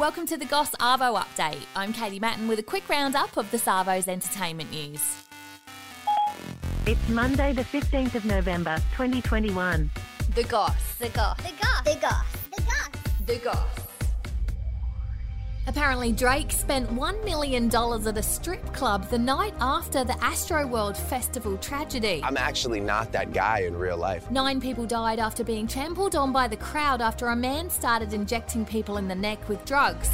Welcome to the Goss Arvo update. I'm Katie Mattin with a quick roundup of the Savo's entertainment news. It's Monday, the 15th of November, 2021. The Goss. The goss. The goss. The goss. The goss. The Goss. Apparently, Drake spent $1 million at a strip club the night after the Astroworld Festival tragedy. I'm actually not that guy in real life. Nine people died after being trampled on by the crowd after a man started injecting people in the neck with drugs.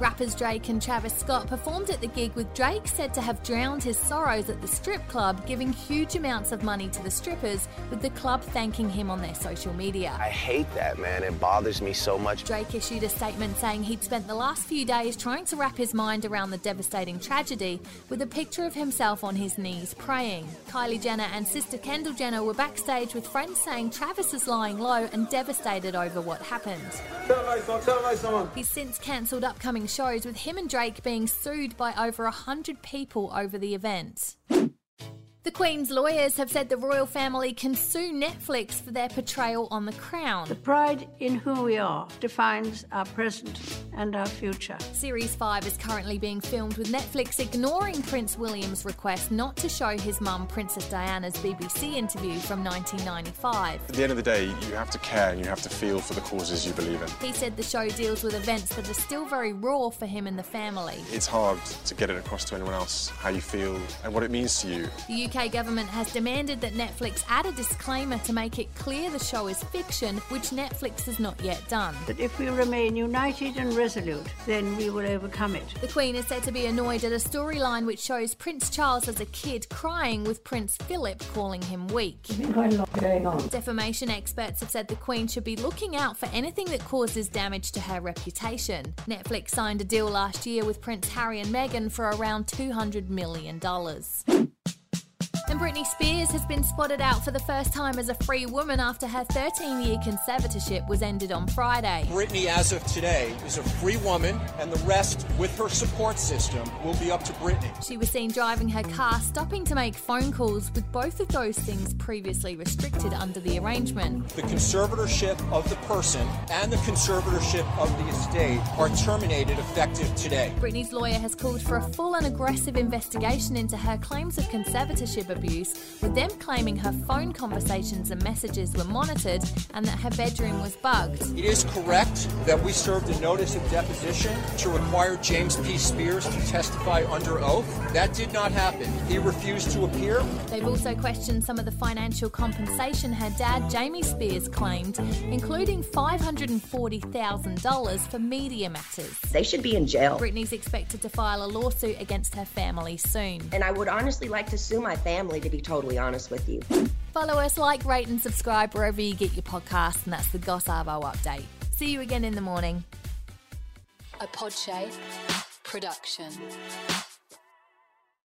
Rappers Drake and Travis Scott performed at the gig with Drake said to have drowned his sorrows at the strip club, giving huge amounts of money to the strippers, with the club thanking him on their social media. I hate that, man. It bothers me so much. Drake issued a statement saying he'd spent the last few days trying to wrap his mind around the devastating tragedy with a picture of himself on his knees praying. Kylie Jenner and sister Kendall Jenner were backstage with friends saying Travis is lying low and devastated over what happened. He's since cancelled upcoming shows, with him and Drake being sued by over 100 people over the event. The Queen's lawyers have said the royal family can sue Netflix for their portrayal on The Crown. The pride in who we are defines our present and our future. Series 5 is currently being filmed with Netflix ignoring Prince William's request not to show his mum, Princess Diana's BBC interview from 1995. At the end of the day, you have to care and you have to feel for the causes you believe in. He said the show deals with events that are still very raw for him and the family. It's hard to get it across to anyone else how you feel and what it means to you. The UK government has demanded that Netflix add a disclaimer to make it clear the show is fiction, which Netflix has not yet done. But if we remain united and resolute, then we will overcome it. The Queen is said to be annoyed at a storyline which shows Prince Charles as a kid crying with Prince Philip calling him weak. Quite a lot going on. Defamation experts have said the Queen should be looking out for anything that causes damage to her reputation. Netflix signed a deal last year with Prince Harry and Meghan for around $200 million. And Britney Spears has been spotted out for the first time as a free woman after her 13 year conservatorship was ended on Friday. Britney, as of today, is a free woman, and the rest, with her support system, will be up to Britney. She was seen driving her car, stopping to make phone calls, with both of those things previously restricted under the arrangement. The conservatorship of the person and the conservatorship of the estate are terminated effective today. Britney's lawyer has called for a full and aggressive investigation into her claims of conservatorship abuse, with them claiming her phone conversations and messages were monitored and that her bedroom was bugged. It is correct that we served a notice of deposition to require James P. Spears to testify under oath. That did not happen. He refused to appear. They've also questioned some of the financial compensation her dad, Jamie Spears, claimed, including $540,000 for media matters. They should be in jail. Britney's expected to file a lawsuit against her family soon. And I would honestly like to sue my family, to be totally honest with you. Follow us, like, rate, and subscribe wherever you get your podcasts, and that's the Goss Arvo update. See you again in the morning. A Podshape production.